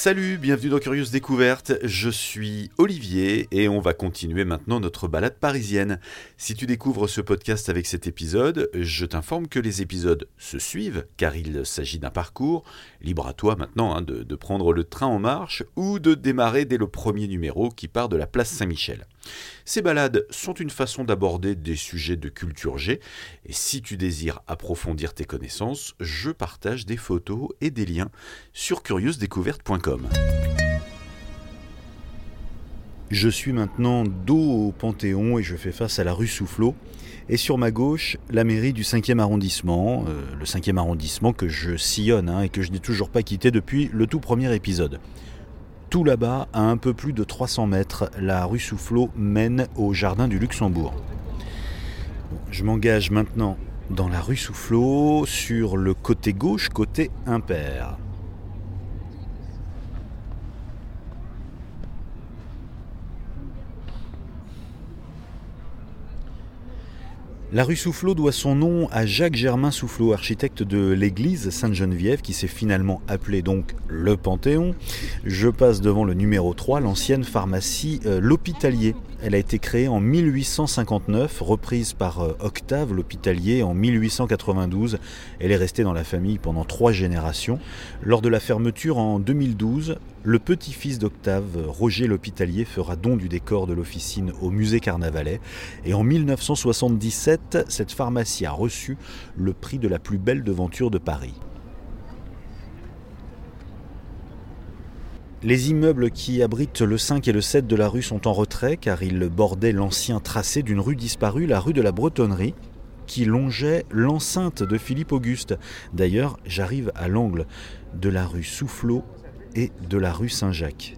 Salut, bienvenue dans Curieuse Découverte, je suis Olivier et on va continuer maintenant notre balade parisienne. Si tu découvres ce podcast avec cet épisode, je t'informe que les épisodes se suivent car il s'agit d'un parcours. Libre à toi maintenant hein, de prendre le train en marche ou de démarrer dès le premier numéro qui part de la place Saint-Michel. Ces balades sont une façon d'aborder des sujets de culture G, et si tu désires approfondir tes connaissances, je partage des photos et des liens sur curieusdécouverte.com. Je suis maintenant dos au Panthéon et je fais face à la rue Soufflot. Et sur ma gauche, la mairie du 5e arrondissement, euh, le 5e arrondissement que je sillonne hein, et que je n'ai toujours pas quitté depuis le tout premier épisode. Tout là-bas, à un peu plus de 300 mètres, la rue Soufflot mène au jardin du Luxembourg. Je m'engage maintenant dans la rue Soufflot sur le côté gauche, côté impair. La rue Soufflot doit son nom à Jacques Germain Soufflot, architecte de l'église Sainte-Geneviève, qui s'est finalement appelée donc le Panthéon. Je passe devant le numéro 3, l'ancienne pharmacie euh, L'Hôpitalier. Elle a été créée en 1859, reprise par euh, Octave L'Hôpitalier en 1892. Elle est restée dans la famille pendant trois générations. Lors de la fermeture en 2012, le petit-fils d'Octave, Roger L'Hôpitalier, fera don du décor de l'officine au musée Carnavalet. Et en 1977, cette pharmacie a reçu le prix de la plus belle devanture de Paris. Les immeubles qui abritent le 5 et le 7 de la rue sont en retrait car ils bordaient l'ancien tracé d'une rue disparue, la rue de la Bretonnerie, qui longeait l'enceinte de Philippe Auguste. D'ailleurs, j'arrive à l'angle de la rue Soufflot et de la rue Saint-Jacques.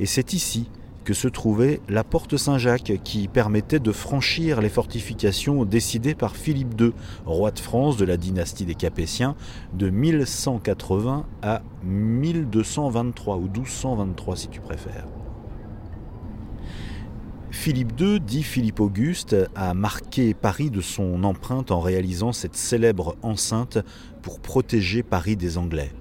Et c'est ici que se trouvait la porte Saint-Jacques qui permettait de franchir les fortifications décidées par Philippe II, roi de France de la dynastie des Capétiens de 1180 à 1223 ou 1223 si tu préfères. Philippe II, dit Philippe Auguste, a marqué Paris de son empreinte en réalisant cette célèbre enceinte pour protéger Paris des Anglais.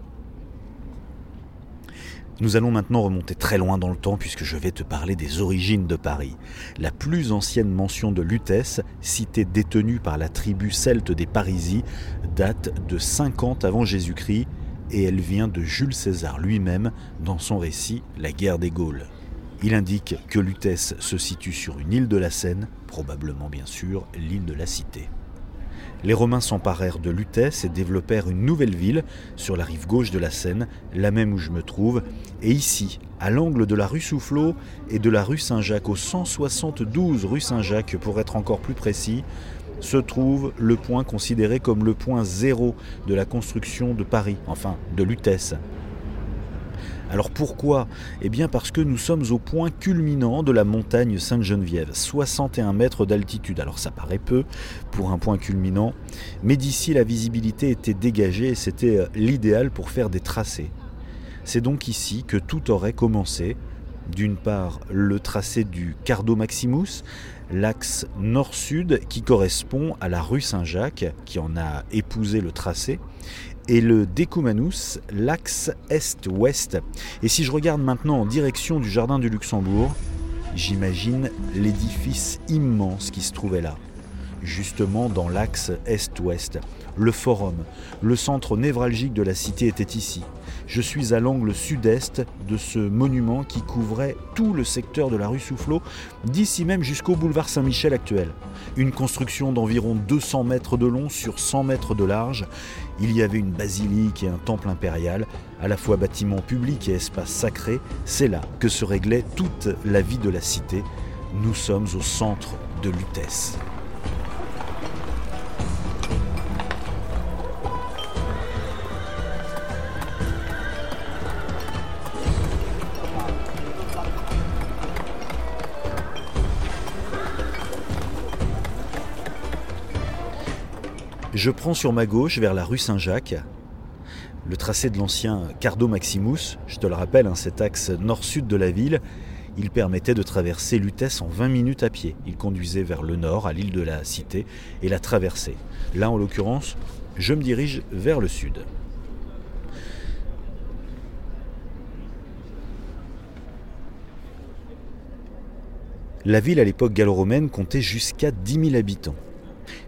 Nous allons maintenant remonter très loin dans le temps puisque je vais te parler des origines de Paris. La plus ancienne mention de Lutèce, cité détenue par la tribu celte des Parisis, date de 50 avant Jésus-Christ et elle vient de Jules César lui-même dans son récit La guerre des Gaules. Il indique que Lutèce se situe sur une île de la Seine, probablement bien sûr l'île de la Cité. Les Romains s'emparèrent de Lutèce et développèrent une nouvelle ville sur la rive gauche de la Seine, la même où je me trouve, et ici, à l'angle de la rue Soufflot et de la rue Saint-Jacques, au 172 rue Saint-Jacques pour être encore plus précis, se trouve le point considéré comme le point zéro de la construction de Paris, enfin de Lutèce. Alors pourquoi? Eh bien parce que nous sommes au point culminant de la montagne Sainte-Geneviève, 61 mètres d'altitude. Alors ça paraît peu pour un point culminant, mais d'ici la visibilité était dégagée et c'était euh, l'idéal pour faire des tracés. C'est donc ici que tout aurait commencé. D'une part, le tracé du Cardo Maximus, l'axe nord-sud qui correspond à la rue Saint-Jacques, qui en a épousé le tracé, et le Decumanus, l'axe est-ouest. Et si je regarde maintenant en direction du jardin du Luxembourg, j'imagine l'édifice immense qui se trouvait là, justement dans l'axe est-ouest. Le forum, le centre névralgique de la cité était ici. Je suis à l'angle sud-est de ce monument qui couvrait tout le secteur de la rue Soufflot, d'ici même jusqu'au boulevard Saint-Michel actuel. Une construction d'environ 200 mètres de long sur 100 mètres de large. Il y avait une basilique et un temple impérial, à la fois bâtiment public et espace sacré. C'est là que se réglait toute la vie de la cité. Nous sommes au centre de Lutèce. Je prends sur ma gauche vers la rue Saint-Jacques, le tracé de l'ancien Cardo Maximus, je te le rappelle, hein, cet axe nord-sud de la ville, il permettait de traverser Lutèce en 20 minutes à pied. Il conduisait vers le nord, à l'île de la Cité, et la traversait. Là, en l'occurrence, je me dirige vers le sud. La ville à l'époque gallo-romaine comptait jusqu'à 10 000 habitants.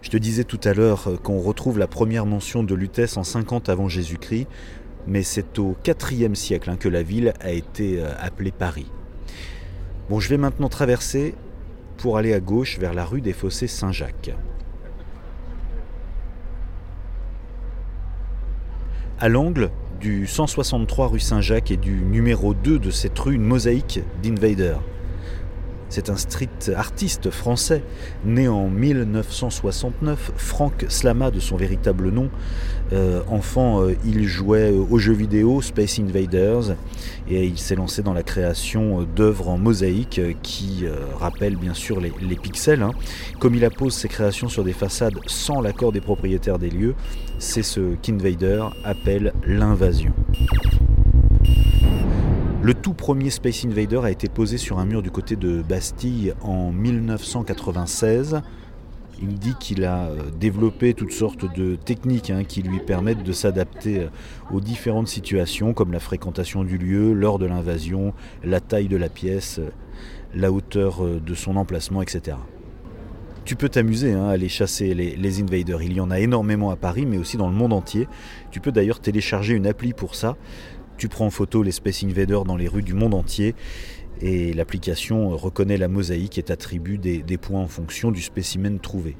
Je te disais tout à l'heure euh, qu'on retrouve la première mention de Lutèce en 50 avant Jésus-Christ, mais c'est au IVe siècle hein, que la ville a été euh, appelée Paris. Bon, je vais maintenant traverser pour aller à gauche vers la rue des Fossés Saint-Jacques. À l'angle du 163 rue Saint-Jacques et du numéro 2 de cette rue, une mosaïque d'Invader. C'est un street artiste français, né en 1969, Franck Slama de son véritable nom. Euh, enfant, euh, il jouait aux jeux vidéo Space Invaders et il s'est lancé dans la création d'œuvres en mosaïque qui euh, rappellent bien sûr les, pixels. Hein. Comme il appose ses créations sur des façades sans l'accord des propriétaires des lieux, c'est ce qu'Invader appelle l'invasion. Le tout premier Space Invader a été posé sur un mur du côté de Bastille en 1996. Il dit qu'il a euh, développé toutes sortes de techniques hein, qui lui permettent de s'adapter euh, aux différentes situations, comme la fréquentation du lieu, l'heure de l'invasion, la taille de la pièce, euh, la hauteur de son emplacement, etc. Tu peux t'amuser hein, à aller chasser les, invaders. Il y en a énormément à Paris, mais aussi dans le monde entier. Tu peux d'ailleurs télécharger une appli pour ça. Tu prends en photo les Space Invaders dans les rues du monde entier et l'application reconnaît la mosaïque et t'attribue des, points en fonction du spécimen trouvé.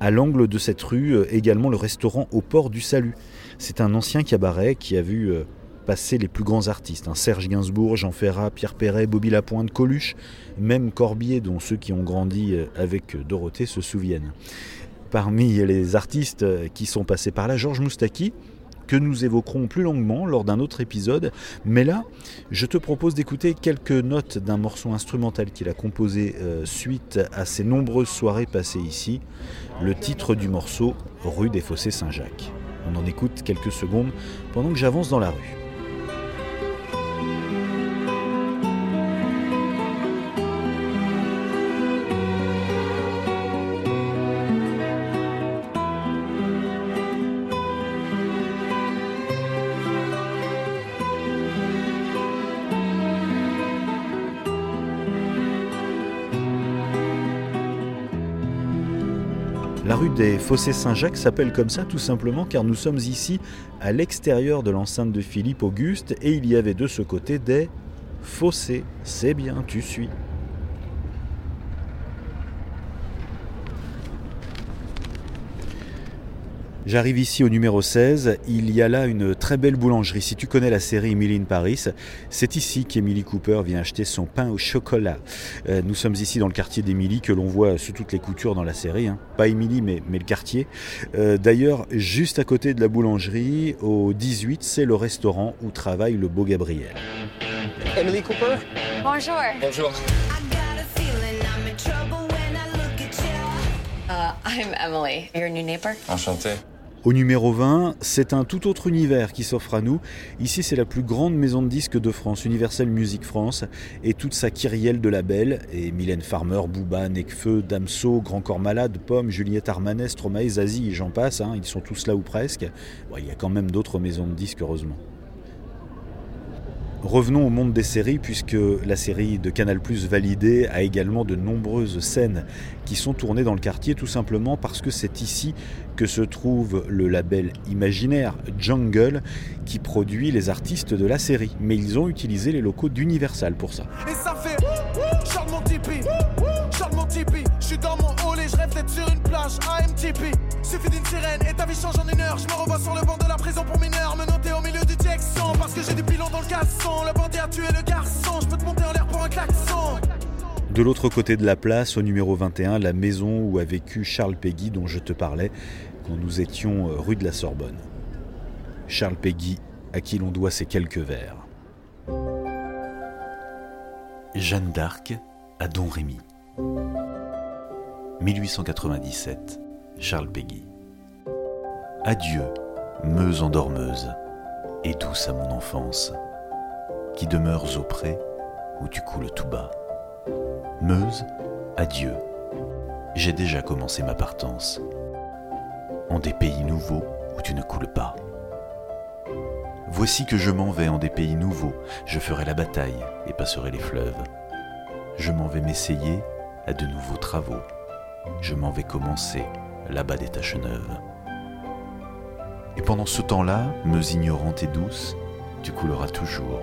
À l'angle de cette rue, euh, également le restaurant au port du Salut. C'est un ancien cabaret qui a vu euh, passer les plus grands artistes. Hein. Serge Gainsbourg, Jean Ferrat, Pierre Perret, Bobby Lapointe, Coluche, même Corbier, dont ceux qui ont grandi euh, avec Dorothée se souviennent. Parmi les artistes qui sont passés par là, Georges Moustaki, que nous évoquerons plus longuement lors d'un autre épisode. Mais là, je te propose d'écouter quelques notes d'un morceau instrumental qu'il a composé euh, suite à ses nombreuses soirées passées ici. Le titre du morceau, Rue des Fossés Saint-Jacques. On en écoute quelques secondes pendant que j'avance dans la rue. Fossés Saint-Jacques s'appelle comme ça tout simplement car nous sommes ici à l'extérieur de l'enceinte de Philippe Auguste et il y avait de ce côté des fossés. C'est bien, tu suis. J'arrive ici au numéro 16, il y a là une très belle boulangerie. Si tu connais la série Emily in Paris, c'est ici qu'Emily Cooper vient acheter son pain au chocolat. Euh, nous sommes ici dans le quartier d'Emily que l'on voit sous toutes les coutures dans la série. Hein. Pas Emily mais, mais, le quartier. Euh, d'ailleurs, juste à côté de la boulangerie, au 18, c'est le restaurant où travaille le beau Gabriel. Emily Cooper? Bonjour. Bonjour. Uh, I'm Emily, your new neighbor? Enchanté. Au numéro 20, c'est un tout autre univers qui s'offre à nous. Ici, c'est la plus grande maison de disques de France, Universal Music France, et toute sa kyrielle de labels, et Mylène Farmer, Booba, Necfeu, Damso, Grand Corps Malade, Pomme, Juliette Armanet, Stromae, Zazie, j'en passe, hein, ils sont tous là ou presque. il y a quand même d'autres maisons de disques, heureusement. Revenons au monde des séries, puisque la série de Canal Plus validée a également de nombreuses scènes qui sont tournées dans le quartier, tout simplement parce que c'est ici que se trouve le label imaginaire Jungle qui produit les artistes de la série. Mais ils ont utilisé les locaux d'Universal pour ça. Et ça fait je suis dans mon je rêve d'être sur une plage AMTP. Suffit d'une sirène et ta vie change en une heure. Je me revois sur le banc de la prison pour mineurs. Me noter au milieu du Texan parce que j'ai du pilon dans le caleçon. Le bandit a tué le garçon. Je peux te monter en l'air pour un klaxon. De l'autre côté de la place, au numéro 21, la maison où a vécu Charles Peggy dont je te parlais quand nous étions euh, rue de la Sorbonne. Charles Peggy, à qui l'on doit ces quelques vers. Jeanne d'Arc à Don Rémy. 1897, Charles Peggy. Adieu, meuse endormeuse, et douce à mon enfance, qui demeures auprès où tu coules tout bas. Meuse, adieu, j'ai déjà commencé ma partance, en des pays nouveaux où tu ne coules pas. Voici que je m'en vais en des pays nouveaux, je ferai la bataille et passerai les fleuves. je m'en vais m'essayer à de nouveaux travaux. Je m'en vais commencer là-bas des taches neuves. Et pendant ce temps-là, meuse ignorante et douce, tu couleras toujours,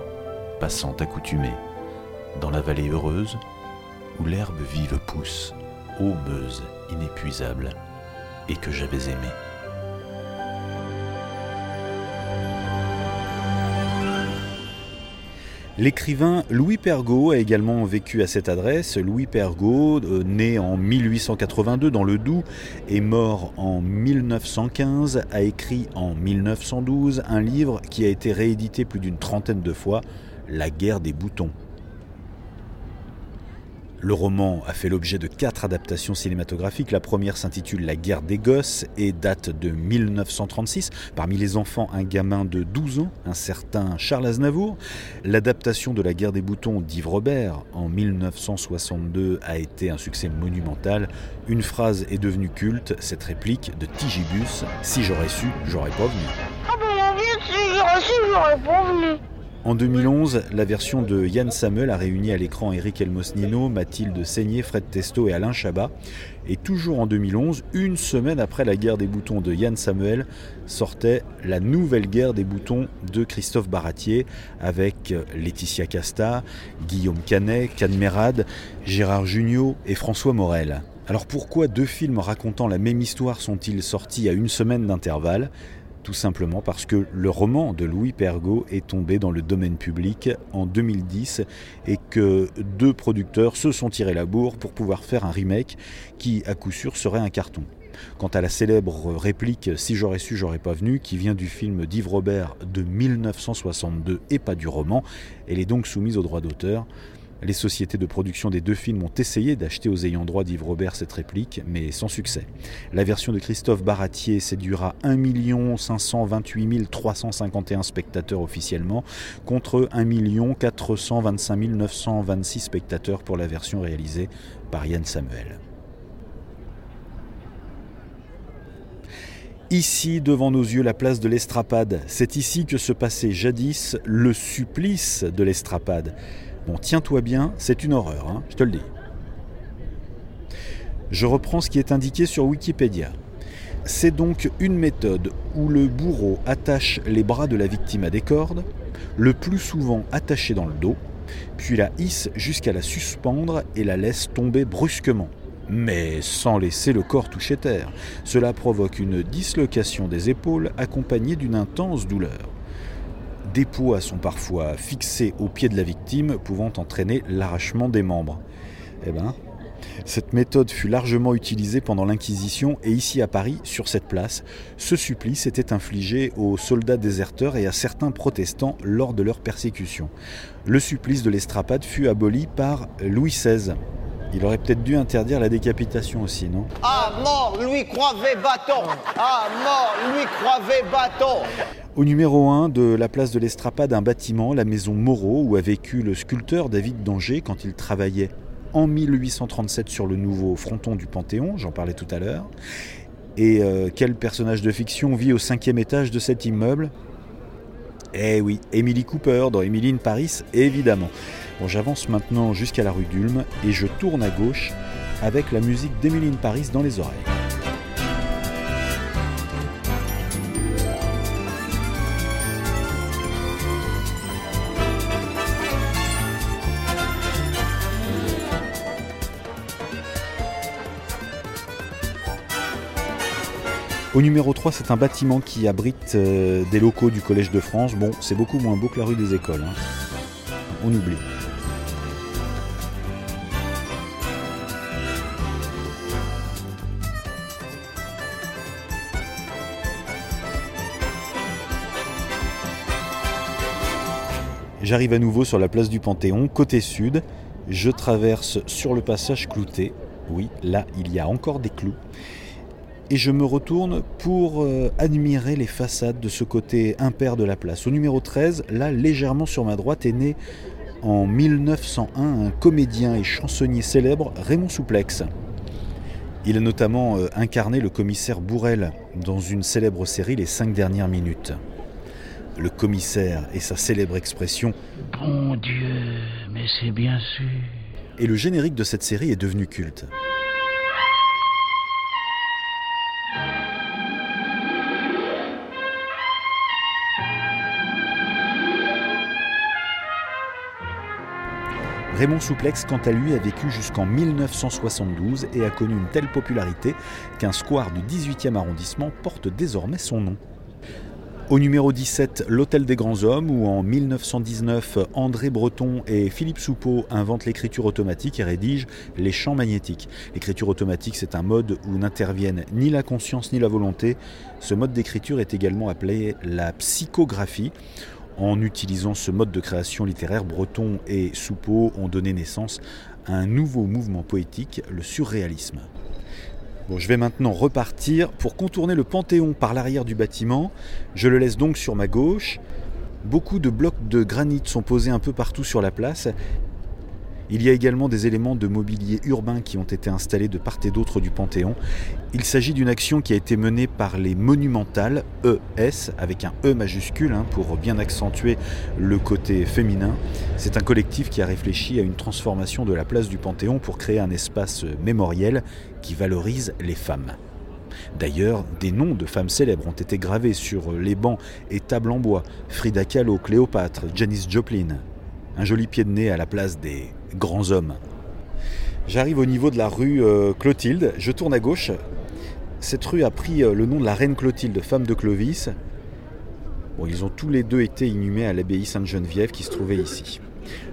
passante accoutumée, dans la vallée heureuse où l'herbe vive pousse, ô Meuse inépuisable, et que j'avais aimée. L'écrivain Louis Pergaud a également vécu à cette adresse. Louis Pergaud, euh, né en 1882 dans le Doubs et mort en 1915, a écrit en 1912 un livre qui a été réédité plus d'une trentaine de fois, La guerre des boutons. Le roman a fait l'objet de quatre adaptations cinématographiques. La première s'intitule La guerre des gosses et date de 1936. Parmi les enfants, un gamin de 12 ans, un certain Charles Aznavour. L'adaptation de La guerre des boutons d'Yves Robert en 1962 a été un succès monumental. Une phrase est devenue culte, cette réplique de Tigibus Si j'aurais su, j'aurais pas venu. Ah ben si j'aurais su, j'aurais pas venu. En 2011, la version de Yann Samuel a réuni à l'écran Eric Elmosnino, Mathilde Seigné, Fred Testo et Alain Chabat. Et toujours en 2011, une semaine après la guerre des boutons de Yann Samuel, sortait la nouvelle guerre des boutons de Christophe Baratier avec Laetitia Casta, Guillaume Canet, Cadmerade, Gérard Jugnot et François Morel. Alors pourquoi deux films racontant la même histoire sont-ils sortis à une semaine d'intervalle? Tout simplement parce que le roman de Louis Pergaud est tombé dans le domaine public en 2010 et que deux producteurs se sont tirés la bourre pour pouvoir faire un remake qui à coup sûr serait un carton. Quant à la célèbre réplique Si j'aurais su, j'aurais pas venu, qui vient du film d'Yves Robert de 1962 et pas du roman, elle est donc soumise aux droits d'auteur. Les sociétés de production des deux films ont essayé d'acheter aux ayants droit d'Yves Robert cette réplique, mais sans succès. La version de Christophe Baratier séduira 1 528 351 spectateurs officiellement, contre 1 425 926 spectateurs pour la version réalisée par Yann Samuel. Ici, devant nos yeux, la place de l'Estrapade. C'est ici que se passait jadis le supplice de l'Estrapade. Bon, tiens-toi bien, c'est une horreur, hein, je te le dis. Je reprends ce qui est indiqué sur Wikipédia. C'est donc une méthode où le bourreau attache les bras de la victime à des cordes, le plus souvent attachées dans le dos, puis la hisse jusqu'à la suspendre et la laisse tomber brusquement, mais sans laisser le corps toucher terre. Cela provoque une dislocation des épaules accompagnée d'une intense douleur. Des poids sont parfois fixés au pied de la victime, pouvant entraîner l'arrachement des membres. Eh ben, cette méthode fut largement utilisée pendant l'Inquisition et ici à Paris, sur cette place, ce supplice était infligé aux soldats déserteurs et à certains protestants lors de leur persécution. Le supplice de l'estrapade fut aboli par Louis XVI. Il aurait peut-être dû interdire la décapitation aussi, non? Ah mort, Louis Croivet bâton Ah mort, Louis Croivet bâton au numéro 1 de la place de l'Estrapade, un bâtiment, la maison Moreau, où a vécu le sculpteur David Danger quand il travaillait en 1837 sur le nouveau fronton du Panthéon, j'en parlais tout à l'heure. Et euh, quel personnage de fiction vit au cinquième étage de cet immeuble? Eh oui, Emily Cooper dans Emily in Paris, évidemment. Bon, j'avance maintenant jusqu'à la rue d'Ulm et je tourne à gauche avec la musique d'Emily in Paris dans les oreilles. Au numéro 3, c'est un bâtiment qui abrite euh, des locaux du Collège de France. Bon, c'est beaucoup moins beau que la rue des Écoles. Hein. On oublie. J'arrive à nouveau sur la place du Panthéon, côté sud. Je traverse sur le passage clouté. Oui, là, il y a encore des clous et je me retourne pour euh, admirer les façades de ce côté impair de la place. Au numéro 13, là, légèrement sur ma droite, est né en 1901 un comédien et chansonnier célèbre, Raymond Souplex. Il a notamment euh, incarné le commissaire Bourrel dans une célèbre série Les cinq dernières minutes. Le commissaire et sa célèbre expression Bon Dieu, mais c'est bien sûr. Et le générique de cette série est devenu culte. Raymond Souplex, quant à lui, a vécu jusqu'en 1972 et a connu une telle popularité qu'un square du 18e arrondissement porte désormais son nom. Au numéro 17, l'Hôtel des Grands Hommes, où en 1919, André Breton et Philippe Soupeau inventent l'écriture automatique et rédigent les champs magnétiques. L'écriture automatique, c'est un mode où n'interviennent ni la conscience ni la volonté. Ce mode d'écriture est également appelé la psychographie. En utilisant ce mode de création littéraire, Breton et Soupeau ont donné naissance à un nouveau mouvement poétique, le surréalisme. Je vais maintenant repartir pour contourner le Panthéon par l'arrière du bâtiment. Je le laisse donc sur ma gauche. Beaucoup de blocs de granit sont posés un peu partout sur la place il y a également des éléments de mobilier urbain qui ont été installés de part et d'autre du Panthéon. Il s'agit d'une action qui a été menée par les Monumentales, ES, avec un E majuscule hein, pour bien accentuer le côté féminin. C'est un collectif qui a réfléchi à une transformation de la place du Panthéon pour créer un espace mémoriel qui valorise les femmes. D'ailleurs, des noms de femmes célèbres ont été gravés sur les bancs et tables en bois. Frida Kahlo, Cléopâtre, Janis Joplin. Un joli pied de nez à la place des grands hommes. J'arrive au niveau de la rue euh, Clotilde, je tourne à gauche. Cette rue a pris euh, le nom de la reine Clotilde, femme de Clovis. Bon, ils ont tous les deux été inhumés à l'abbaye Sainte-Geneviève qui se trouvait ici.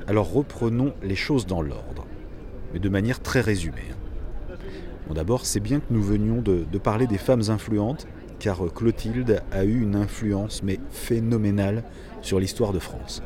Alors reprenons les choses dans l'ordre, mais de manière très résumée. Bon, D'abord, c'est bien que nous venions de, de parler des femmes influentes, car Clotilde a eu une influence, mais phénoménale, sur l'histoire de France.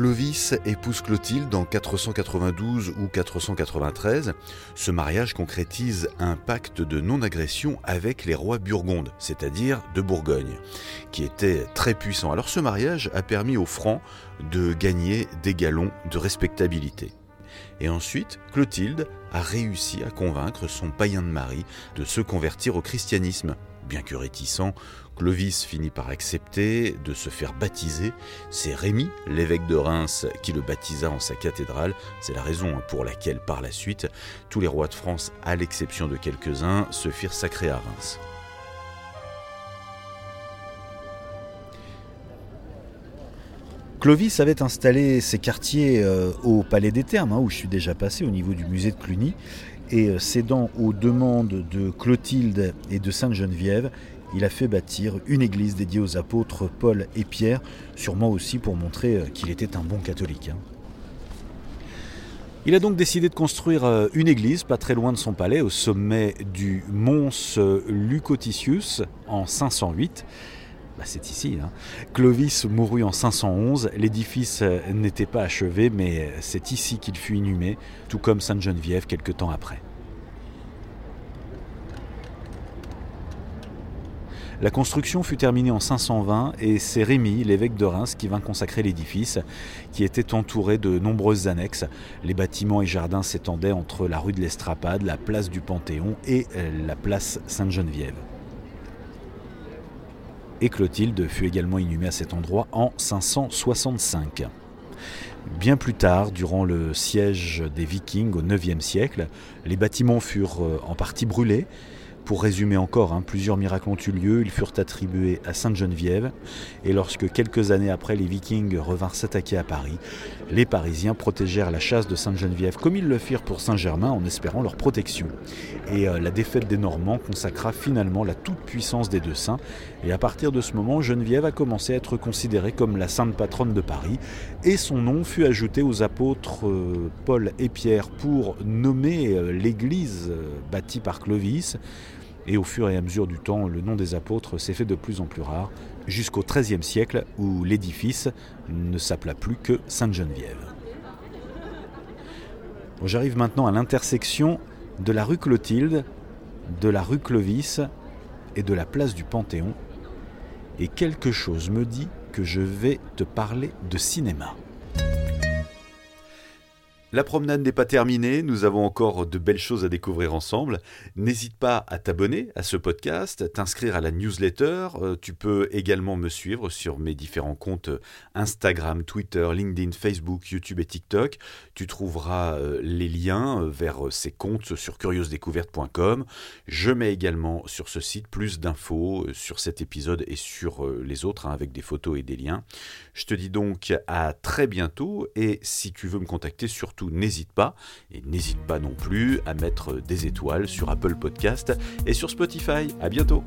Clovis épouse Clotilde en 492 ou 493. Ce mariage concrétise un pacte de non-agression avec les rois burgondes, c'est-à-dire de Bourgogne, qui était très puissant. Alors ce mariage a permis aux Francs de gagner des galons de respectabilité. Et ensuite, Clotilde a réussi à convaincre son païen de mari de se convertir au christianisme. Bien que réticent, Clovis finit par accepter de se faire baptiser. C'est Rémy, l'évêque de Reims, qui le baptisa en sa cathédrale. C'est la raison pour laquelle, par la suite, tous les rois de France, à l'exception de quelques-uns, se firent sacrer à Reims. Clovis avait installé ses quartiers euh, au Palais des Thermes, hein, où je suis déjà passé, au niveau du musée de Cluny. Et euh, cédant aux demandes de Clotilde et de Sainte-Geneviève, il a fait bâtir une église dédiée aux apôtres Paul et Pierre, sûrement aussi pour montrer euh, qu'il était un bon catholique. Hein. Il a donc décidé de construire euh, une église pas très loin de son palais, au sommet du Mons Lucotitius en 508. Bah, c'est ici. Hein. Clovis mourut en 511. L'édifice euh, n'était pas achevé, mais euh, c'est ici qu'il fut inhumé, tout comme Sainte Geneviève quelque temps après. La construction fut terminée en 520 et c'est Rémy, l'évêque de Reims, qui vint consacrer l'édifice, qui était entouré de nombreuses annexes. Les bâtiments et jardins s'étendaient entre la rue de l'Estrapade, la place du Panthéon et euh, la place Sainte-Geneviève et Clotilde fut également inhumée à cet endroit en 565. Bien plus tard, durant le siège des Vikings au IXe siècle, les bâtiments furent euh, en partie brûlés pour résumer encore, hein, plusieurs miracles ont eu lieu, ils furent attribués à Sainte Geneviève, et lorsque quelques années après les Vikings revinrent s'attaquer à Paris, les Parisiens protégèrent la chasse de Sainte Geneviève comme ils le firent pour Saint-Germain en espérant leur protection. Et euh, la défaite des Normands consacra finalement la toute-puissance des deux saints, et à partir de ce moment, Geneviève a commencé à être considérée comme la sainte patronne de Paris, et son nom fut ajouté aux apôtres euh, Paul et Pierre pour nommer euh, l'église bâtie par Clovis. Et au fur et à mesure du temps, le nom des apôtres s'est fait de plus en plus rare, jusqu'au XIIIe siècle où l'édifice ne s'appela plus que Sainte-Geneviève. J'arrive maintenant à l'intersection de la rue Clotilde, de la rue Clovis et de la place du Panthéon. Et quelque chose me dit que je vais te parler de cinéma. La promenade n'est pas terminée, nous avons encore de belles choses à découvrir ensemble. N'hésite pas à t'abonner à ce podcast, t'inscrire à la newsletter. Euh, tu peux également me suivre sur mes différents comptes Instagram, Twitter, LinkedIn, Facebook, YouTube et TikTok. Tu trouveras euh, les liens euh, vers ces comptes sur curieusdécouverte.com. Je mets également sur ce site plus d'infos sur cet épisode et sur les autres hein, avec des photos et des liens. Je te dis donc à très bientôt et si tu veux me contacter n'hésite pas. Et n'hésite pas non plus à mettre des étoiles sur Apple Podcast et sur Spotify. À bientôt!